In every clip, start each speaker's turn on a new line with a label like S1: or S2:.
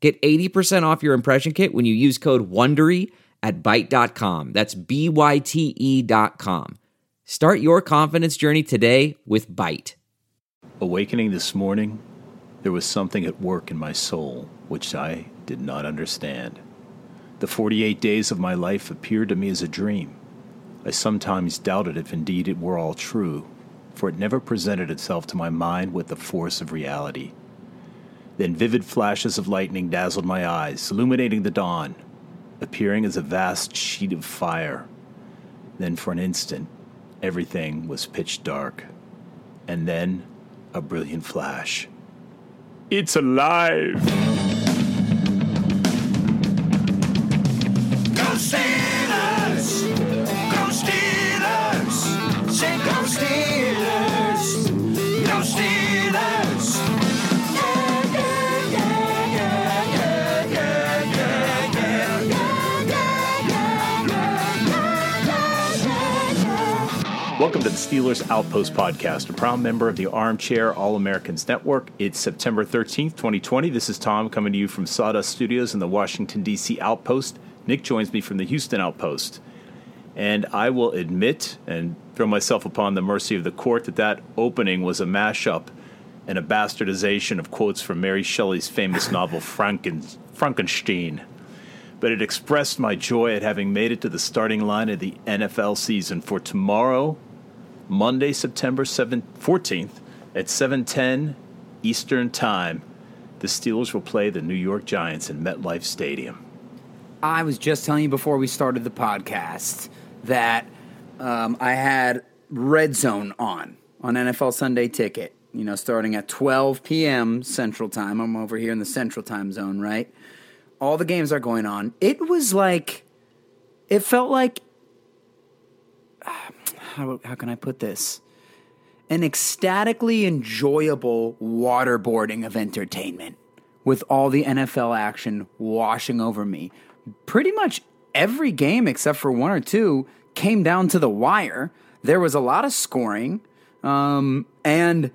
S1: Get 80% off your impression kit when you use code WONDERY at Byte.com. That's B-Y-T-E dot com. Start your confidence journey today with Byte.
S2: Awakening this morning, there was something at work in my soul which I did not understand. The 48 days of my life appeared to me as a dream. I sometimes doubted if indeed it were all true, for it never presented itself to my mind with the force of reality. Then vivid flashes of lightning dazzled my eyes, illuminating the dawn, appearing as a vast sheet of fire. Then, for an instant, everything was pitch dark. And then, a brilliant flash. It's alive! Welcome to the Steelers Outpost Podcast, a proud member of the Armchair All Americans Network. It's September 13th, 2020. This is Tom coming to you from Sawdust Studios in the Washington, D.C. Outpost. Nick joins me from the Houston Outpost. And I will admit and throw myself upon the mercy of the court that that opening was a mashup and a bastardization of quotes from Mary Shelley's famous novel Franken- Frankenstein. But it expressed my joy at having made it to the starting line of the NFL season for tomorrow, Monday, September 7th, 14th at 7:10 Eastern Time. The Steelers will play the New York Giants in MetLife Stadium.
S3: I was just telling you before we started the podcast that um, I had Red Zone on on NFL Sunday Ticket. You know, starting at 12 p.m. Central Time. I'm over here in the Central Time Zone, right? All the games are going on. It was like, it felt like, how, how can I put this? An ecstatically enjoyable waterboarding of entertainment with all the NFL action washing over me. Pretty much every game except for one or two came down to the wire. There was a lot of scoring, um, and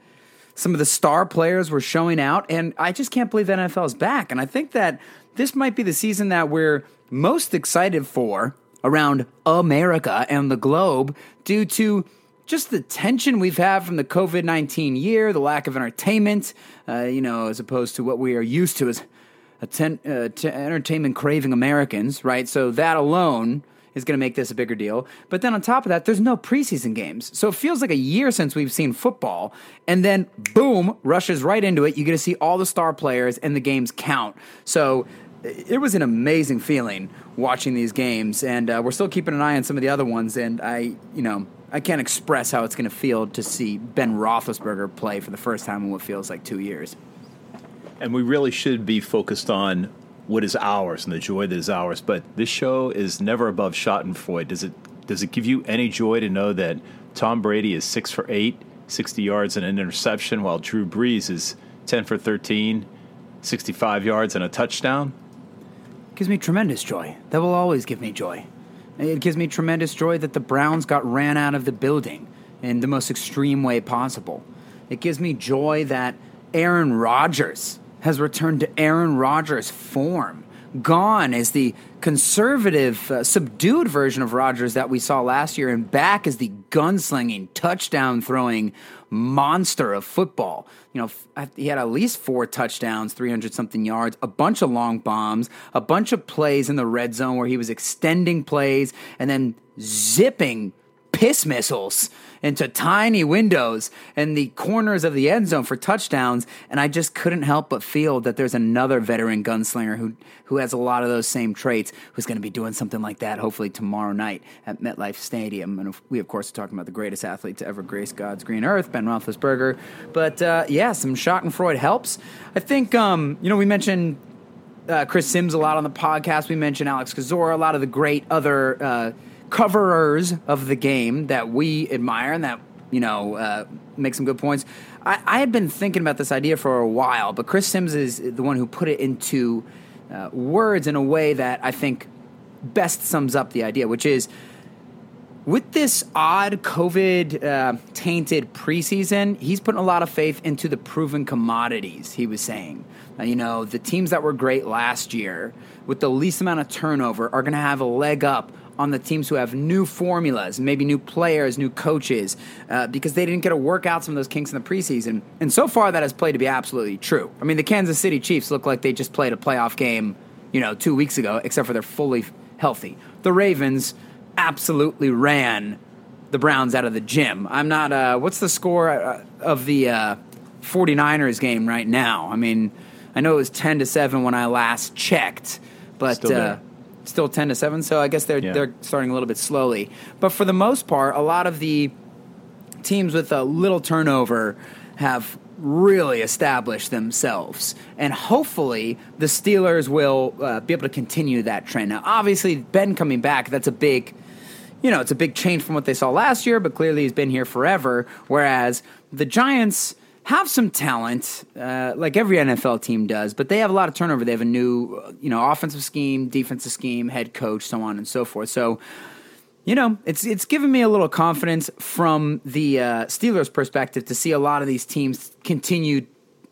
S3: some of the star players were showing out. And I just can't believe the NFL is back. And I think that this might be the season that we're most excited for around America and the globe due to just the tension we've had from the COVID 19 year, the lack of entertainment, uh, you know, as opposed to what we are used to as atten- uh, t- entertainment craving Americans, right? So that alone is going to make this a bigger deal. But then on top of that, there's no preseason games. So it feels like a year since we've seen football. And then, boom, rushes right into it. You get to see all the star players and the games count. So it was an amazing feeling watching these games. And uh, we're still keeping an eye on some of the other ones. And I, you know, I can't express how it's going to feel to see Ben Roethlisberger play for the first time in what feels like two years.
S2: And we really should be focused on what is ours and the joy that is ours. But this show is never above Schadenfreude. Does it does it give you any joy to know that Tom Brady is six for eight, 60 yards and an interception, while Drew Brees is 10 for 13, 65 yards and a touchdown?
S3: Gives me tremendous joy. That will always give me joy. It gives me tremendous joy that the Browns got ran out of the building in the most extreme way possible. It gives me joy that Aaron Rodgers has returned to Aaron Rodgers form. Gone is the conservative, uh, subdued version of Rodgers that we saw last year, and back is the gunslinging, touchdown throwing monster of football. You know, f- he had at least four touchdowns, 300 something yards, a bunch of long bombs, a bunch of plays in the red zone where he was extending plays and then zipping piss missiles into tiny windows and the corners of the end zone for touchdowns. And I just couldn't help but feel that there's another veteran gunslinger who who has a lot of those same traits who's going to be doing something like that hopefully tomorrow night at MetLife Stadium. And we of course are talking about the greatest athlete to ever grace God's green earth, Ben Roethlisberger. But uh, yeah, some Schadenfreude helps. I think um, you know we mentioned uh, Chris Sims a lot on the podcast. We mentioned Alex Kozora, a lot of the great other uh, coverers of the game that we admire and that you know uh, make some good points. I, I had been thinking about this idea for a while, but Chris Sims is the one who put it into uh, words in a way that I think best sums up the idea, which is with this odd COVID uh, tainted preseason, he's putting a lot of faith into the proven commodities, he was saying. Uh, you know, the teams that were great last year with the least amount of turnover are going to have a leg up on the teams who have new formulas, maybe new players, new coaches, uh, because they didn't get to work out some of those kinks in the preseason. And so far, that has played to be absolutely true. I mean, the Kansas City Chiefs look like they just played a playoff game, you know, two weeks ago, except for they're fully healthy. The Ravens absolutely ran the Browns out of the gym. I'm not, uh, what's the score uh, of the uh, 49ers game right now? I mean, I know it was 10 to 7 when I last checked, but.
S2: Still
S3: ten to seven, so I guess they're
S2: Yeah.
S3: they're starting a little bit slowly. But for the most part, a lot of the teams with a little turnover have really established themselves. And hopefully, the Steelers will uh, be able to continue that trend. Now, obviously, Ben coming back, that's a big. You know, it's a big change from what they saw last year, but clearly he's been here forever. Whereas the Giants have some talent, uh, like every NFL team does, but they have a lot of turnover. They have a new, uh, you know, offensive scheme, defensive scheme, head coach, so on and so forth. So, you know, it's it's given me a little confidence from the uh, Steelers' perspective to see a lot of these teams continue,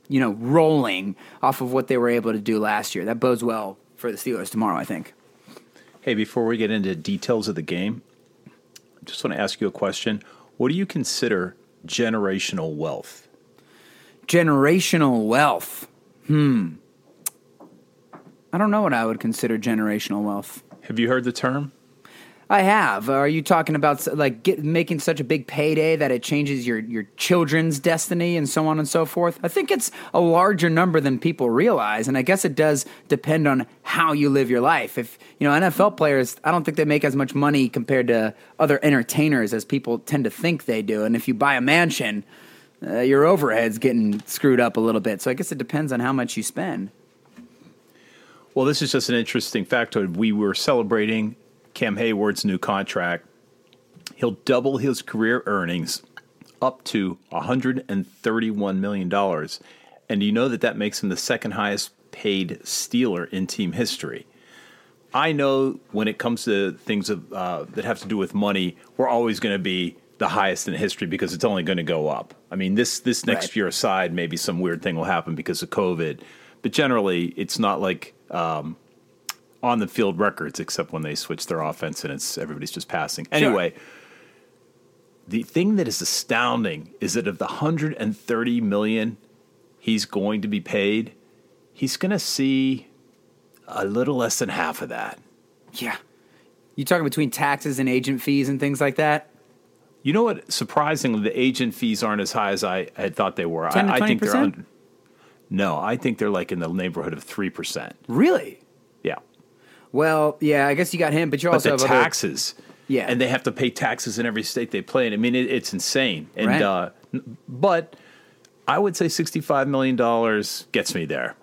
S3: you know, rolling off of what they were able to do last year. That bodes well for the Steelers tomorrow, I think.
S2: Hey, before we get into details of the game, I just want to ask you a question. What do you consider generational wealth?
S3: Generational wealth. Hmm. I don't know what I would consider generational wealth.
S2: Have you heard the term?
S3: I have. Are you talking about like get, making such a big payday that it changes your your children's destiny and so on and so forth? I think it's a larger number than people realize, and I guess it does depend on how you live your life. If you know NFL players, I don't think they make as much money compared to other entertainers as people tend to think they do. And if you buy a mansion, uh, your overhead's getting screwed up a little bit. So I guess it depends on how much you spend.
S2: Well, this is just an interesting factoid. We were celebrating Cam Hayward's new contract. He'll double his career earnings up to $131 million. And you know that that makes him the second highest paid Steeler in team history. I know when it comes to things of, uh, that have to do with money, we're always going to be the highest in history because it's only going to go up. I mean, this this next
S3: Right.
S2: year aside, maybe some weird thing will happen because of COVID, but generally, it's not like um, on the field records, except when they switch their offense and it's everybody's just passing. Anyway, the thing that is astounding is that of the 130 million he's going to be paid, he's going to see a little less than half of that.
S3: Yeah. You talking between taxes and agent fees and things like that?
S2: You know what? Surprisingly, the agent fees aren't as high as I had thought they were.
S3: 10 to
S2: I, I think they're
S3: 20%?
S2: No, I think they're like in the neighborhood of three percent.
S3: Really?
S2: Yeah,
S3: Well, yeah, I guess you got him, but you
S2: but
S3: also
S2: the
S3: have other-
S2: taxes.
S3: Yeah.
S2: and they have to pay taxes in every state they play in. I mean, it, it's insane. And
S3: Right.
S2: uh, but I would say sixty-five million dollars gets me there,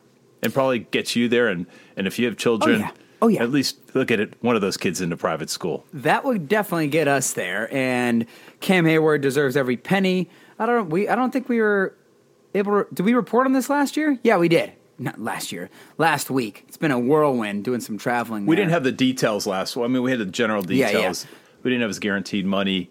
S2: and probably gets you there. And and if you have children,
S3: yeah. Oh, yeah.
S2: at least look at it. One of those kids into private school.
S3: that would definitely get us there. And Cam Hayward deserves every penny. I don't. We. I don't think we were able. to... Did we report on this last year? Yeah, we did. Not last year. Last week. It's been a whirlwind doing some traveling.
S2: We
S3: there.
S2: didn't have the details last. Well, I mean, we had the general details.
S3: yeah. yeah.
S2: We didn't have his guaranteed money.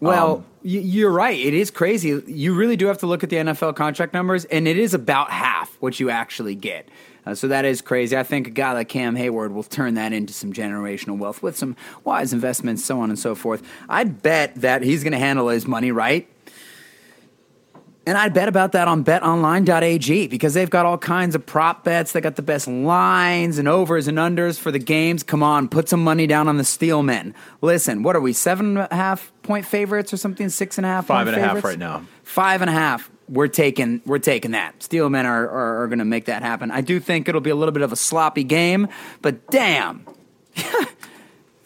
S3: Well,
S2: Um,
S3: you're right. It is crazy. You really do have to look at the NFL contract numbers, and it is about half what you actually get. Uh, so that is crazy. I think a guy like Cam Hayward will turn that into some generational wealth with some wise investments, so on and so forth. I'd bet that he's going to handle his money right. And I'd bet about that on betonline.ag because they've got all kinds of prop bets. They got the best lines and overs and unders for the games. Come on, put some money down on the Steelmen. Listen, what are we, seven and a half point favorites or something? Six and a half
S2: Five and a half right now.
S3: Five and a half. We're taking we're taking that. Steelmen are, are, are going to make that happen. I do think it'll be a little bit of a sloppy game, but damn,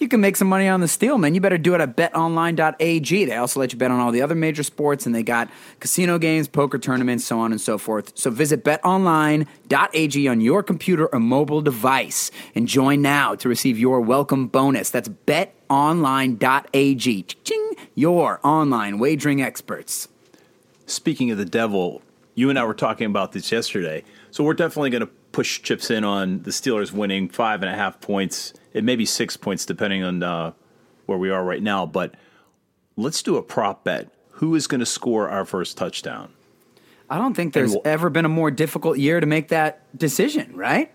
S3: you can make some money on the steel, man. You better do it at betonline.ag. They also let you bet on all the other major sports, and they got casino games, poker tournaments, so on and so forth. So visit betonline.ag on your computer or mobile device and join now to receive your welcome bonus. That's betonline.ag. Ching, your online wagering experts.
S2: Speaking of the devil, you and I were talking about this yesterday. So we're definitely going to push chips in on the Steelers winning five and a half points. It may be six points depending on uh, where we are right now. But let's do a prop bet. Who is going to score our first touchdown?
S3: I don't think there's
S2: wh-
S3: ever been a more difficult year to make that decision, right?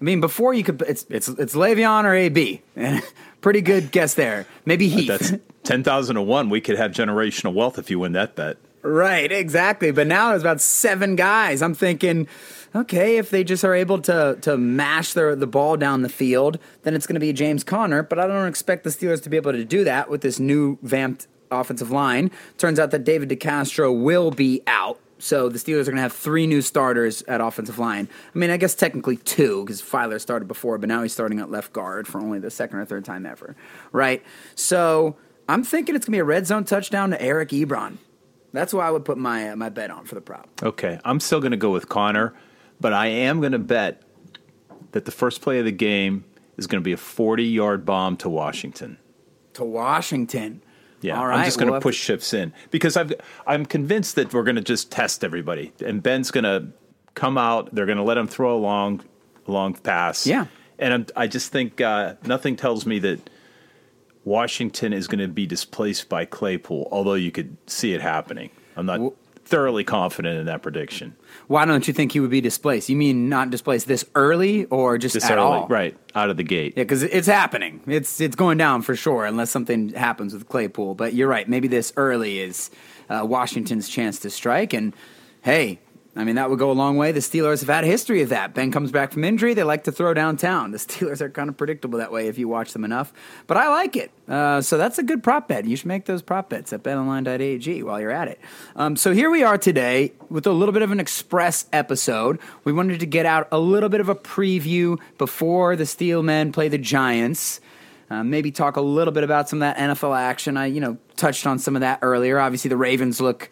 S3: I mean, before you could, it's it's it's Le'Veon or AB. Pretty good guess there. Maybe Heath.
S2: That's 10,000 to 1. We could have generational wealth if you win that bet.
S3: Right, exactly. But now there's about seven guys. I'm thinking, okay, if they just are able to to mash their the ball down the field, then it's going to be James Conner. But I don't expect the Steelers to be able to do that with this new vamped offensive line. Turns out that David DeCastro will be out. So the Steelers are going to have three new starters at offensive line. I mean, I guess technically two because Feiler started before, but now he's starting at left guard for only the second or third time ever, right? So I'm thinking it's going to be a red zone touchdown to Eric Ebron. That's why I would put my uh, my bet on for the prop.
S2: Okay, I'm still going to go with Conner, but I am going to bet that the first play of the game is going to be a 40 yard bomb to Washington.
S3: To Washington.
S2: Yeah,
S3: All
S2: I'm just going to
S3: we'll have
S2: push shifts in because I've I'm convinced that we're going to just test everybody, and Ben's going to come out. They're going to let him throw a long, long pass.
S3: Yeah.
S2: and I'm, I just think uh, nothing tells me that Washington is going to be displaced by Claypool. Although you could see it happening, I'm not thoroughly confident in that prediction.
S3: Why don't you think he would be displaced? You mean not displaced this early or just
S2: This
S3: at
S2: early,
S3: all?
S2: right out of the gate.
S3: Yeah, because it's happening. It's it's going down for sure, unless something happens with Claypool. But you're right. Maybe this early is uh, Washington's chance to strike. And hey, I mean that would go a long way. The Steelers have had a history of that. Ben comes back from injury. They like to throw downtown. The Steelers are kind of predictable that way if you watch them enough. But I like it. Uh, so that's a good prop bet. You should make those prop bets at betonline.ag while you're at it. Um, so here we are today with a little bit of an express episode. We wanted to get out a little bit of a preview before the Steelmen play the Giants. Uh, maybe talk a little bit about some of that NFL action. I, you know, touched on some of that earlier. Obviously, the Ravens look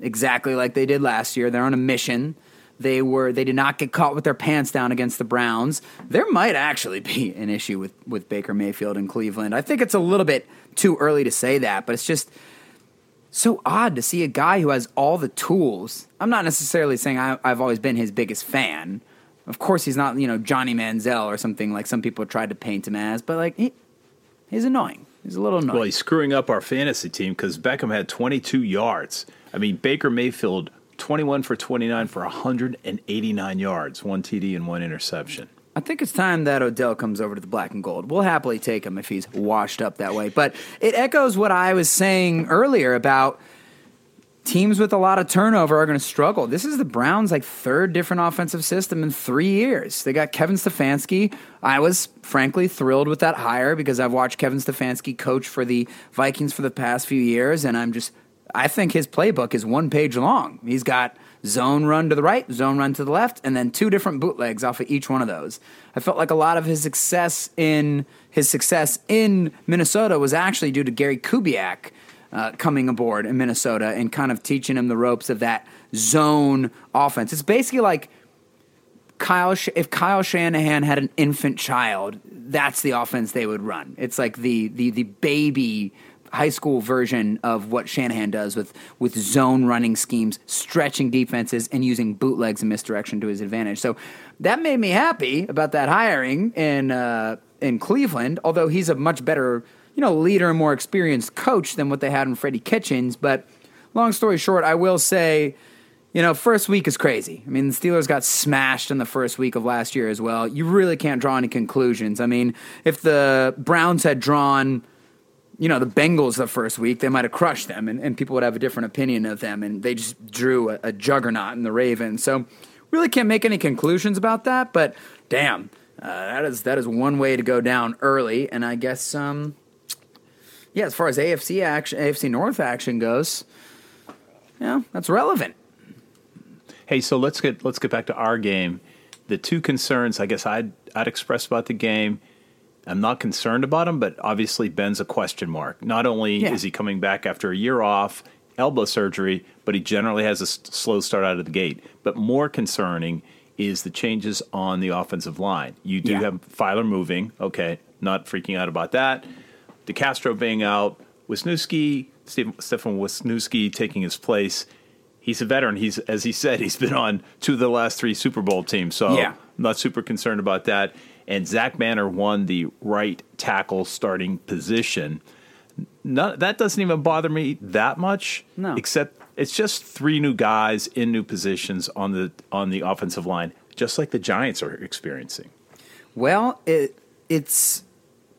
S3: exactly like they did last year. They're on a mission. They were they did not get caught with their pants down against the Browns. There might actually be an issue with with Baker Mayfield in Cleveland. I think it's a little bit too early to say that, but it's just so odd to see a guy who has all the tools. I'm not necessarily saying I, I've always been his biggest fan. Of course, he's not you know Johnny Manziel or something like some people tried to paint him as, but like he, he's annoying. He's a little annoying.
S2: Well, he's screwing up our fantasy team because Beckham had 22 yards. I mean, Baker Mayfield, 21 for 29 for 189 yards, one TD and one interception.
S3: I think it's time that Odell comes over to the black and gold. We'll happily take him if he's washed up that way. But it echoes what I was saying earlier about teams with a lot of turnover are going to struggle. This is the Browns' like third different offensive system in three years. They got Kevin Stefanski. I was frankly thrilled with that hire because I've watched Kevin Stefanski coach for the Vikings for the past few years, and I'm just I think his playbook is one page long. He's got zone run to the right, zone run to the left, and then two different bootlegs off of each one of those. I felt like a lot of his success in his success in Minnesota was actually due to Gary Kubiak uh, coming aboard in Minnesota and kind of teaching him the ropes of that zone offense. It's basically like Kyle, Sh- if Kyle Shanahan had an infant child, that's the offense they would run. It's like the the the baby high school version of what Shanahan does with with zone running schemes, stretching defenses, and using bootlegs and misdirection to his advantage. So that made me happy about that hiring in uh, in Cleveland. Although he's a much better you know leader and more experienced coach than what they had in Freddie Kitchens. But long story short, I will say. You know, first week is crazy. I mean, the Steelers got smashed in the first week of last year as well. You really can't draw any conclusions. I mean, if the Browns had drawn, you know, the Bengals the first week, they might have crushed them, and, and people would have a different opinion of them. And they just drew a, a juggernaut in the Ravens. So, really can't make any conclusions about that. But damn, uh, that is that is one way to go down early. And I guess, um, yeah, as far as AFC action, AFC North action goes, yeah, that's relevant.
S2: Hey, so let's get let's get back to our game. The two concerns I guess I'd I'd express about the game. I'm not concerned about him, but obviously Ben's a question mark. Not only
S3: Yeah.
S2: is he coming back after a year off, elbow surgery, but he generally has a s- slow start out of the gate. But more concerning is the changes on the offensive line. You do
S3: Yeah.
S2: have Feiler moving, okay, not freaking out about that. DeCastro being out, Wisniewski, Stefan Wisniewski taking his place. He's a veteran. He's as he said, he's been on two of the last three Super Bowl teams. So
S3: Yeah.
S2: I'm not super concerned about that. And Zach Banner won the right tackle starting position. No, that doesn't even bother me that much.
S3: No.
S2: Except it's just three new guys in new positions on the on the offensive line, just like the Giants are experiencing.
S3: Well, it it's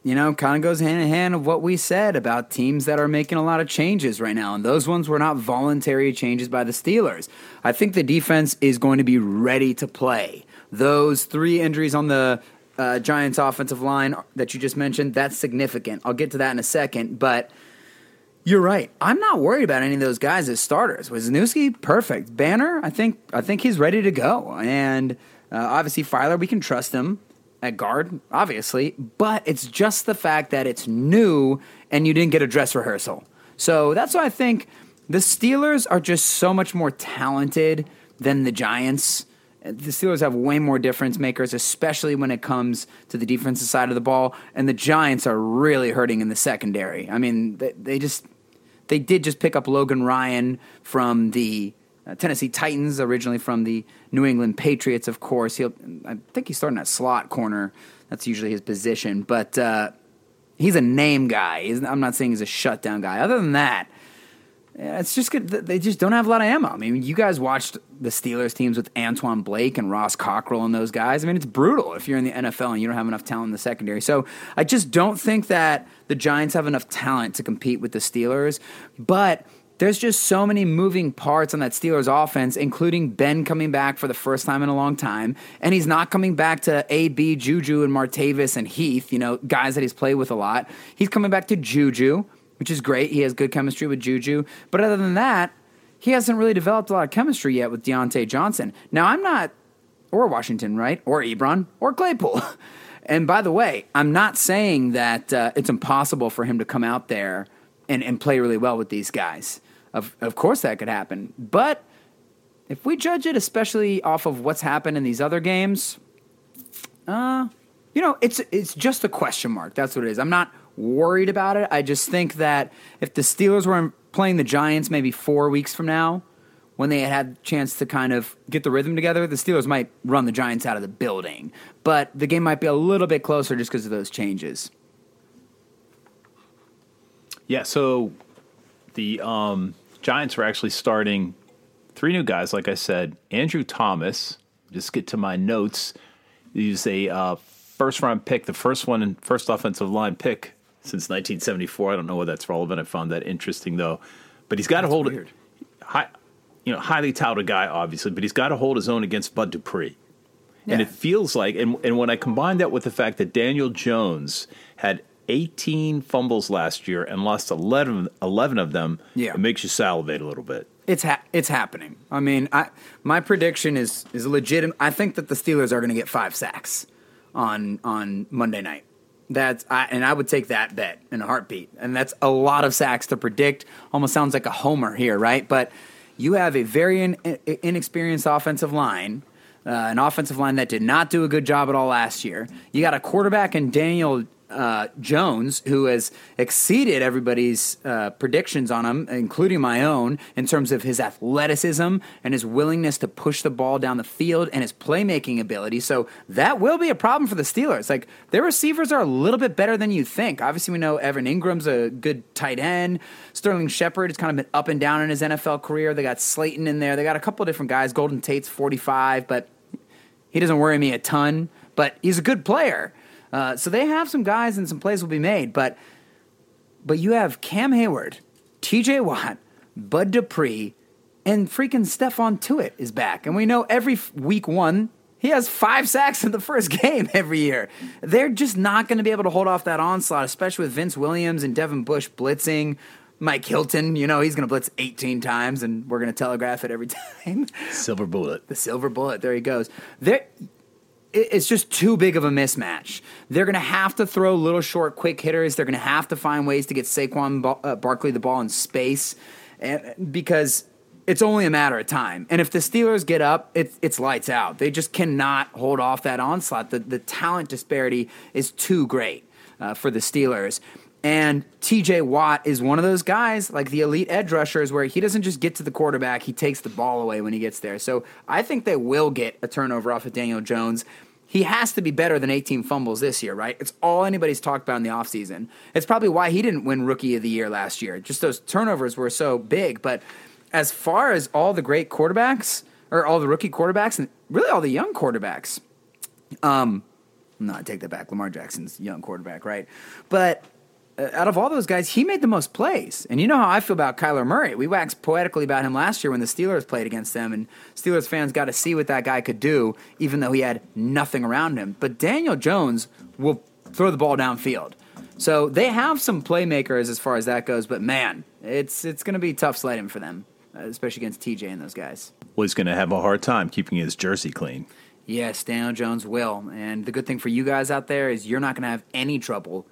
S3: you know kind of goes hand in hand of what we said about teams that are making a lot of changes right now, and those ones were not voluntary changes by the Steelers. I think the defense is going to be ready to play. Those three injuries on the uh, Giants' offensive line that you just mentioned that's significant. I'll get to that in a second, but. You're right. I'm not worried about any of those guys as starters. Wisniewski, perfect. Banner, I think I think he's ready to go. And uh, obviously Feiler, we can trust him at guard, obviously. But it's just the fact that it's new and you didn't get a dress rehearsal. So that's why I think the Steelers are just so much more talented than the Giants. The Steelers have way more difference makers, especially when it comes to the defensive side of the ball. And the Giants are really hurting in the secondary. I mean, they, they just they did just pick up Logan Ryan from the uh, Tennessee Titans, originally from the New England Patriots, of course. He'll, I think he's starting at slot corner. That's usually his position, but uh, he's a name guy. I'm not saying he's a shutdown guy. Other than that, it's just good. They just don't have a lot of ammo. I mean, you guys watched the Steelers teams with Antwon Blake and Ross Cockrell and those guys. I mean, it's brutal if you're in the NFL and you don't have enough talent in the secondary. So I just don't think that the Giants have enough talent to compete with the Steelers. But there's just so many moving parts on that Steelers offense, including Ben coming back for the first time in a long time. And he's not coming back to AB, Juju, and Martavis and Heath, you know, guys that he's played with a lot. He's coming back to Juju which is great. He has good chemistry with Juju. But other than that, he hasn't really developed a lot of chemistry yet with Diontae Johnson. Now, I'm not, or Washington, right? Or Ebron, or Claypool. and by the way, I'm not saying that uh, it's impossible for him to come out there and, and play really well with these guys. Of, of course, that could happen. But if we judge it, especially off of what's happened in these other games, uh, you know, it's it's just a question mark. That's what it is. I'm not worried about it. I just think that if the Steelers were playing the Giants maybe four weeks from now, when they had had a chance to kind of get the rhythm together, the Steelers might run the Giants out of the building. But the game might be a little bit closer just because of those changes.
S2: Yeah, so the um, Giants were actually starting three new guys, like I said. Andrew Thomas, just get to my notes. He's a uh, first round pick, the first one first offensive line pick since 1974. I don't know whether that's relevant. I found that interesting though. But he's got to hold
S3: weird.
S2: it. High, you know, highly touted guy, obviously, but he's got to hold his own against Bud Dupree. And it feels like, and, and when I combine that with the fact that Daniel Jones had 18 fumbles last year and lost 11, 11 of them,
S3: Yeah.
S2: it makes you salivate a little bit.
S3: It's ha- it's happening. I mean, I my prediction is is legitimate. I think that the Steelers are going to get five sacks on on Monday night. That's I, and I would take that bet in a heartbeat. And that's a lot of sacks to predict. Almost sounds like a homer here, right? But you have a very in, inexperienced offensive line, uh, an offensive line that did not do a good job at all last year. You got a quarterback in Daniel uh, Jones who has exceeded everybody's uh, predictions on him, including my own, in terms of his athleticism and his willingness to push the ball down the field and his playmaking ability. So that will be a problem for the Steelers. Like their receivers are a little bit better than you think. Obviously, we know Evan Engram's a good tight end. Sterling Shepard has kind of been up and down in his NFL career. They got Slayton in there. They got a couple different guys. Golden Tate's 45, but he doesn't worry me a ton, but he's a good player. Uh, so they have some guys and some plays will be made, but but you have Cam Hayward, T.J. Watt, Bud Dupree, and freaking Stephon Tuitt is back, and we know every f- week one he has five sacks in the first game every year. They're just not going to be able to hold off that onslaught, especially with Vince Williams and Devin Bush blitzing. Mike Hilton, you know, he's going to blitz 18 times, and we're going to telegraph it every time
S2: Silver bullet.
S3: the silver bullet. There he goes. There, it's just too big of a mismatch. They're going to have to throw little short, quick hitters. They're going to have to find ways to get Saquon uh, Barkley the ball in space, because it's only a matter of time. And if the Steelers get up, it's it's lights out. They just cannot hold off that onslaught. The the talent disparity is too great uh, for the Steelers. And TJ Watt is one of those guys, like the elite edge rushers, where he doesn't just get to the quarterback, he takes the ball away when he gets there. So I think they will get a turnover off of Daniel Jones. He has to be better than 18 fumbles this year, right? It's all anybody's talked about in the offseason. It's probably why he didn't win Rookie of the Year last year. Just those turnovers were so big. But as far as all the great quarterbacks, or all the rookie quarterbacks, and really all the young quarterbacks, um, no, I take that back. Lamar Jackson's young quarterback, right? But out of all those guys, he made the most plays. And you know how I feel about Kyler Murray. We waxed poetically about him last year when the Steelers played against them, and Steelers fans got to see what that guy could do, even though he had nothing around him. But Daniel Jones will throw the ball downfield. So they have some playmakers as far as that goes, but man, it's it's going to be tough sledding for them, uh, especially against TJ and those guys.
S2: Well, he's going to have a hard time keeping his jersey clean.
S3: Yes, Daniel Jones will. And the good thing for you guys out there is you're not going to have any trouble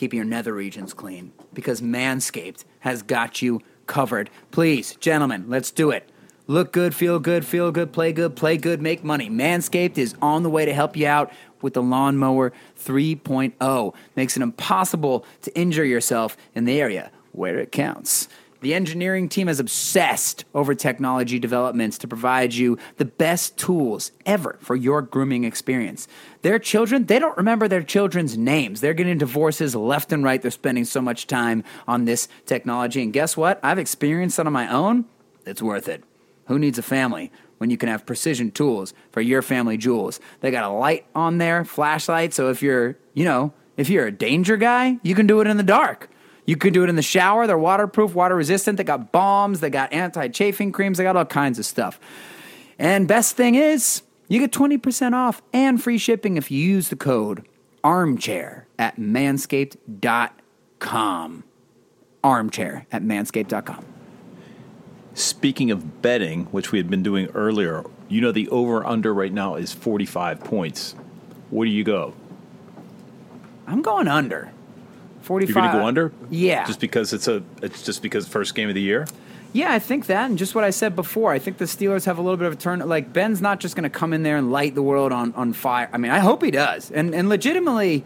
S3: keeping your nether regions clean because Manscaped has got you covered. Please, gentlemen, let's do it. Look good, feel good, feel good, play good, play good, make money. Manscaped is on the way to help you out with the Lawnmower 3.0. Makes it impossible to injure yourself in the area where it counts. The engineering team is obsessed over technology developments to provide you the best tools ever for your grooming experience. Their children, they don't remember their children's names. They're getting divorces left and right. They're spending so much time on this technology. And guess what? I've experienced it on my own. It's worth it. Who needs a family when you can have precision tools for your family jewels? They got a light on there, flashlight. So if you're, you know, if you're a danger guy, you can do it in the dark. You can do it in the shower. They're waterproof, water resistant. They got bombs. They got anti chafing creams. They got all kinds of stuff. And best thing is, you get 20% off and free shipping if you use the code armchair at manscaped.com. Armchair at manscaped.com.
S2: Speaking of betting, which we had been doing earlier, you know the over under right now is 45 points. Where do you go?
S3: I'm going under. 45.
S2: You're going to go under?
S3: Yeah.
S2: Just because it's a it's just because first game of the year?
S3: Yeah, I think that, and just what I said before, I think the Steelers have a little bit of a turn. Like Ben's not just going to come in there and light the world on, on fire. I mean, I hope he does, and and legitimately,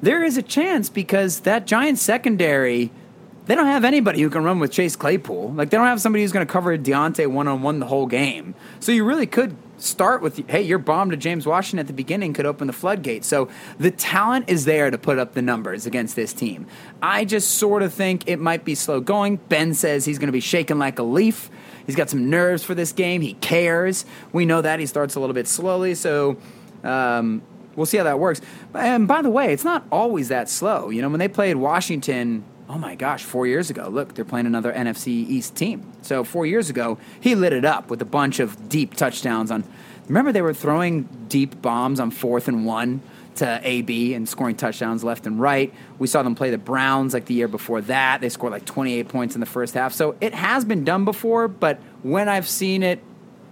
S3: there is a chance because that Giants secondary, they don't have anybody who can run with Chase Claypool. Like they don't have somebody who's going to cover Diontae one on one the whole game. So you really could start with, hey, your bomb to James Washington at the beginning could open the floodgate. So the talent is there to put up the numbers against this team. I just sort of think it might be slow going. Ben says he's going to be shaking like a leaf. He's got some nerves for this game. He cares. We know that he starts a little bit slowly. So. Um, We'll see how that works. And by the way, it's not always that slow. You know, when they played Washington, oh my gosh, four years ago, look, they're playing another NFC East team. So four years ago, he lit it up with a bunch of deep touchdowns on. Remember, they were throwing deep bombs on fourth and one to AB and scoring touchdowns left and right. We saw them play the Browns like the year before that. They scored like 28 points in the first half. So it has been done before, but when I've seen it,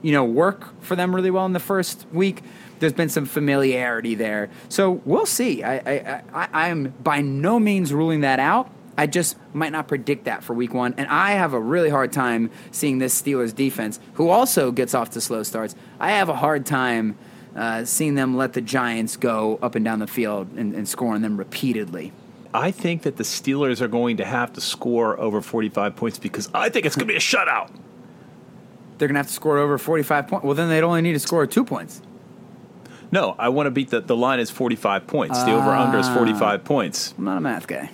S3: you know, work for them really well in the first week, there's been some familiarity there. So we'll see. I, I, I, I am by no means ruling that out. I just might not predict that for week one. And I have a really hard time seeing this Steelers defense, who also gets off to slow starts. I have a hard time uh, seeing them let the Giants go up and down the field and, and score on them repeatedly.
S2: I think that the Steelers are going to have to score over 45 points because I think it's going to be a shutout.
S3: They're going to have to score over 45 points. Well, then they'd only need to score two points.
S2: No, I want to beat the the line is 45 points. The over under is 45 points.
S3: I'm not a math guy.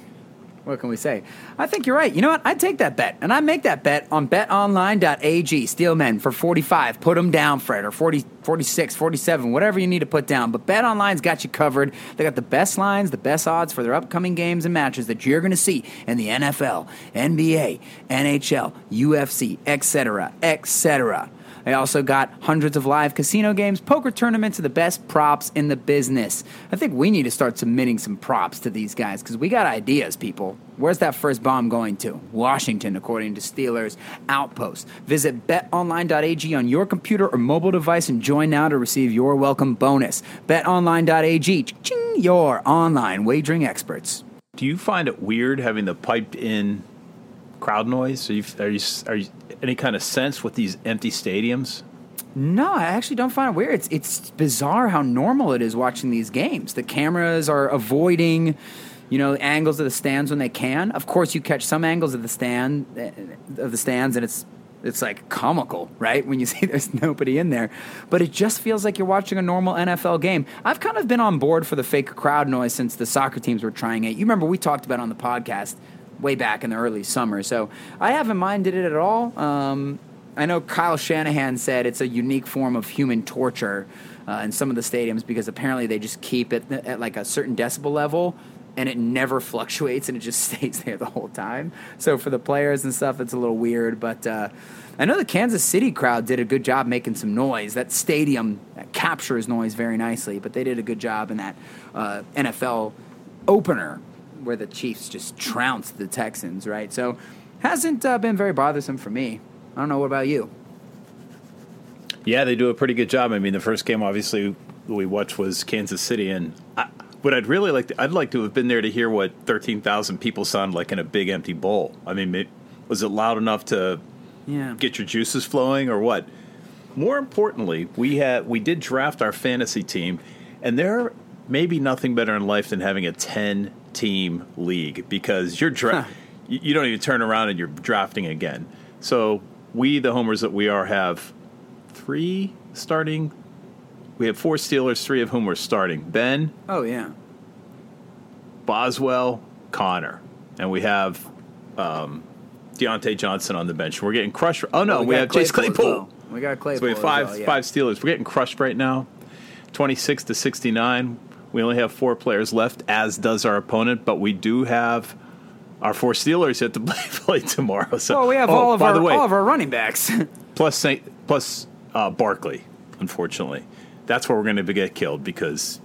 S3: What can we say? I think you're right. You know what? I'd take that bet. And I make that bet on betonline.ag. Steelmen for 45. Put them down, Fred, or 40, 46, 47, whatever you need to put down. But BetOnline's got you covered. They got the best lines, the best odds for their upcoming games and matches that you're going to see in the NFL, NBA, NHL, UFC, etc., etc. I also got hundreds of live casino games, poker tournaments, and the best props in the business. I think we need to start submitting some props to these guys because we got ideas, people. Where's that first bomb going to? Washington, according to Steelers Outpost. Visit betonline.ag on your computer or mobile device and join now to receive your welcome bonus. Betonline.ag, ching, your online wagering experts.
S2: Do you find it weird having the piped in crowd noise? Are you, are you, are you any kind of sense with these empty stadiums?
S3: No, I actually don't find it weird. It's it's bizarre how normal it is watching these games. The cameras are avoiding, you know, angles of the stands when they can. Of course, you catch some angles of the stand of the stands, and it's it's like comical, right? When you see there's nobody in there, but it just feels like you're watching a normal NFL game. I've kind of been on board for the fake crowd noise since the soccer teams were trying it. You remember we talked about on the podcast way back in the early summer, so I haven't minded it at all. Um, I know Kyle Shanahan said it's a unique form of human torture uh, in some of the stadiums because apparently they just keep it at like a certain decibel level and it never fluctuates and it just stays there the whole time. So for the players and stuff, it's a little weird. But uh, I know the Kansas City crowd did a good job making some noise. That stadium captures noise very nicely, but they did a good job in that uh, NFL opener where the Chiefs just trounced the Texans, right? So hasn't uh, been very bothersome for me. I don't know. What about you?
S2: Yeah, they do a pretty good job. I mean, the first game obviously we watched was Kansas City, and I, what I'd really like to, I'd like to have been there to hear what thirteen thousand people sound like in a big empty bowl. I mean, it, was it loud enough to
S3: Yeah.
S2: get your juices flowing, or what? More importantly, we had we did draft our fantasy team, and there may be nothing better in life than having a ten team league because you're dra-
S3: Huh.
S2: you don't even turn around and you're drafting again. So we, the homers that we are, have three starting. We have four Steelers, three of whom are starting. Ben,
S3: Oh yeah.
S2: Boswell, Conner, and we have um, Diontae Johnson on the bench. We're getting crushed. Oh no,
S3: Well,
S2: we,
S3: got
S2: have Chase
S3: as
S2: Claypool.
S3: well. We got Claypool.
S2: So we have five
S3: well, yeah.
S2: five Steelers. We're getting crushed right now, twenty six to sixty nine. We only have four players left, as does our opponent, but we do have our four Steelers yet to play, play tomorrow. So,
S3: Well, we have
S2: oh,
S3: all of our
S2: way,
S3: all of our running backs.
S2: plus Saint, plus uh, Barkley. Unfortunately, that's where we're going to get killed because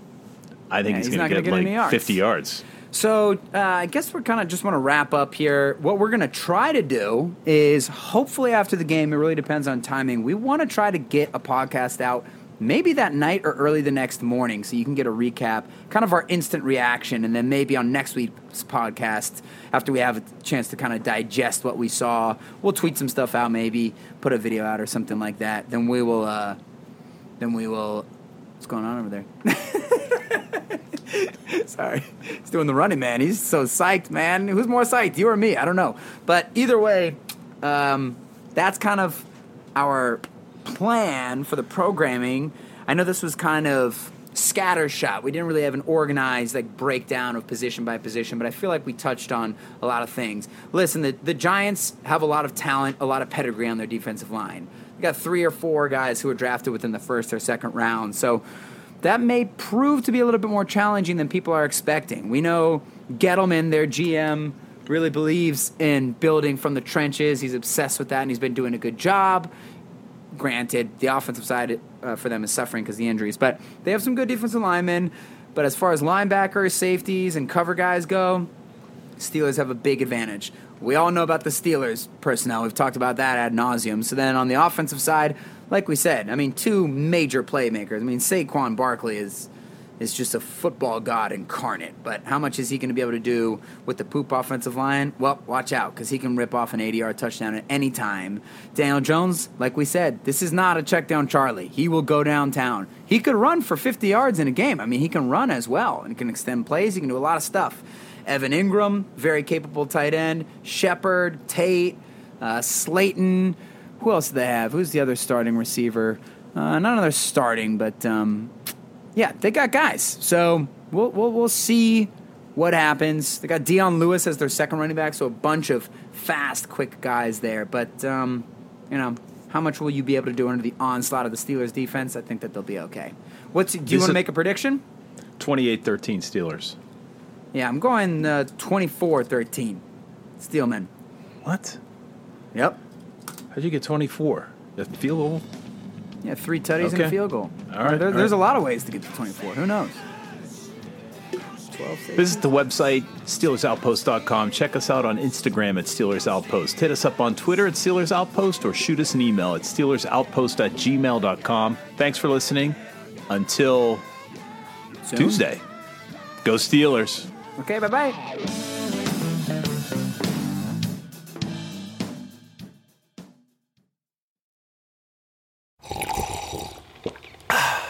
S2: I think
S3: Yeah,
S2: he's,
S3: he's
S2: going to get,
S3: get
S2: like
S3: yards.
S2: fifty yards.
S3: So uh, I guess we're kind of just want to wrap up here. What we're going to try to do is hopefully after the game, it really depends on timing. We want to try to get a podcast out maybe that night or early the next morning so you can get a recap, kind of our instant reaction, and then maybe on next week's podcast, after we have a chance to kind of digest what we saw, we'll tweet some stuff out, maybe put a video out or something like that. Then we will, uh, then we will. What's going on over there? Sorry. He's doing the running man. He's so psyched, man. Who's more psyched, you or me? I don't know. But either way, um, that's kind of our plan for the programming. I know this was kind of scattershot. We didn't really have an organized like breakdown of position by position, but I feel like we touched on a lot of things. Listen, the, the Giants have a lot of talent, a lot of pedigree on their defensive line. They got three or four guys who were drafted within the first or second round. So that may prove to be a little bit more challenging than people are expecting. We know Gettleman, their GM, really believes in building from the trenches. He's obsessed with that, and he's been doing a good job. Granted, the offensive side uh, for them is suffering because the injuries, but they have some good defensive linemen. But as far as linebackers, safeties, and cover guys go, Steelers have a big advantage. We all know about the Steelers personnel. We've talked about that ad nauseum. So then on the offensive side, like we said, I mean, two major playmakers. I mean, Saquon Barkley is is just a football god incarnate. But how much is he going to be able to do with the poop offensive line? Well, watch out because he can rip off an 80 yard touchdown at any time. Daniel Jones, like we said, this is not a check down Charlie. He will go downtown. He could run for 50 yards in a game. I mean, he can run as well and can extend plays. He can do a lot of stuff. Evan Engram, very capable tight end. Shepard, Tate, uh, Slayton. Who else do they have? Who's the other starting receiver? Uh, not another starting, but um, yeah, they got guys. So we'll, we'll we'll see what happens. They got Dion Lewis as their second running back, so a bunch of fast, quick guys there. But um, you know, how much will you be able to do under the onslaught of the Steelers defense? I think that they'll be okay. What's do you want to make a prediction?
S2: 28-13 Steelers.
S3: Yeah, I'm going uh, 24-13. Steelman.
S2: What?
S3: Yep.
S2: How'd you get 24? The field goal?
S3: Yeah, three tutties and a field goal.
S2: All right,
S3: There-
S2: all
S3: there's
S2: right.
S3: a lot of ways to get to 24. Who knows? 12.
S2: Visit the website, SteelersOutpost.com. Check us out on Instagram at Steelers Outpost. Hit us up on Twitter at Steelers Outpost or shoot us an email at SteelersOutpost at gmail.com. Thanks for listening. Until
S3: Soon.
S2: Tuesday, go Steelers.
S3: Okay, bye bye.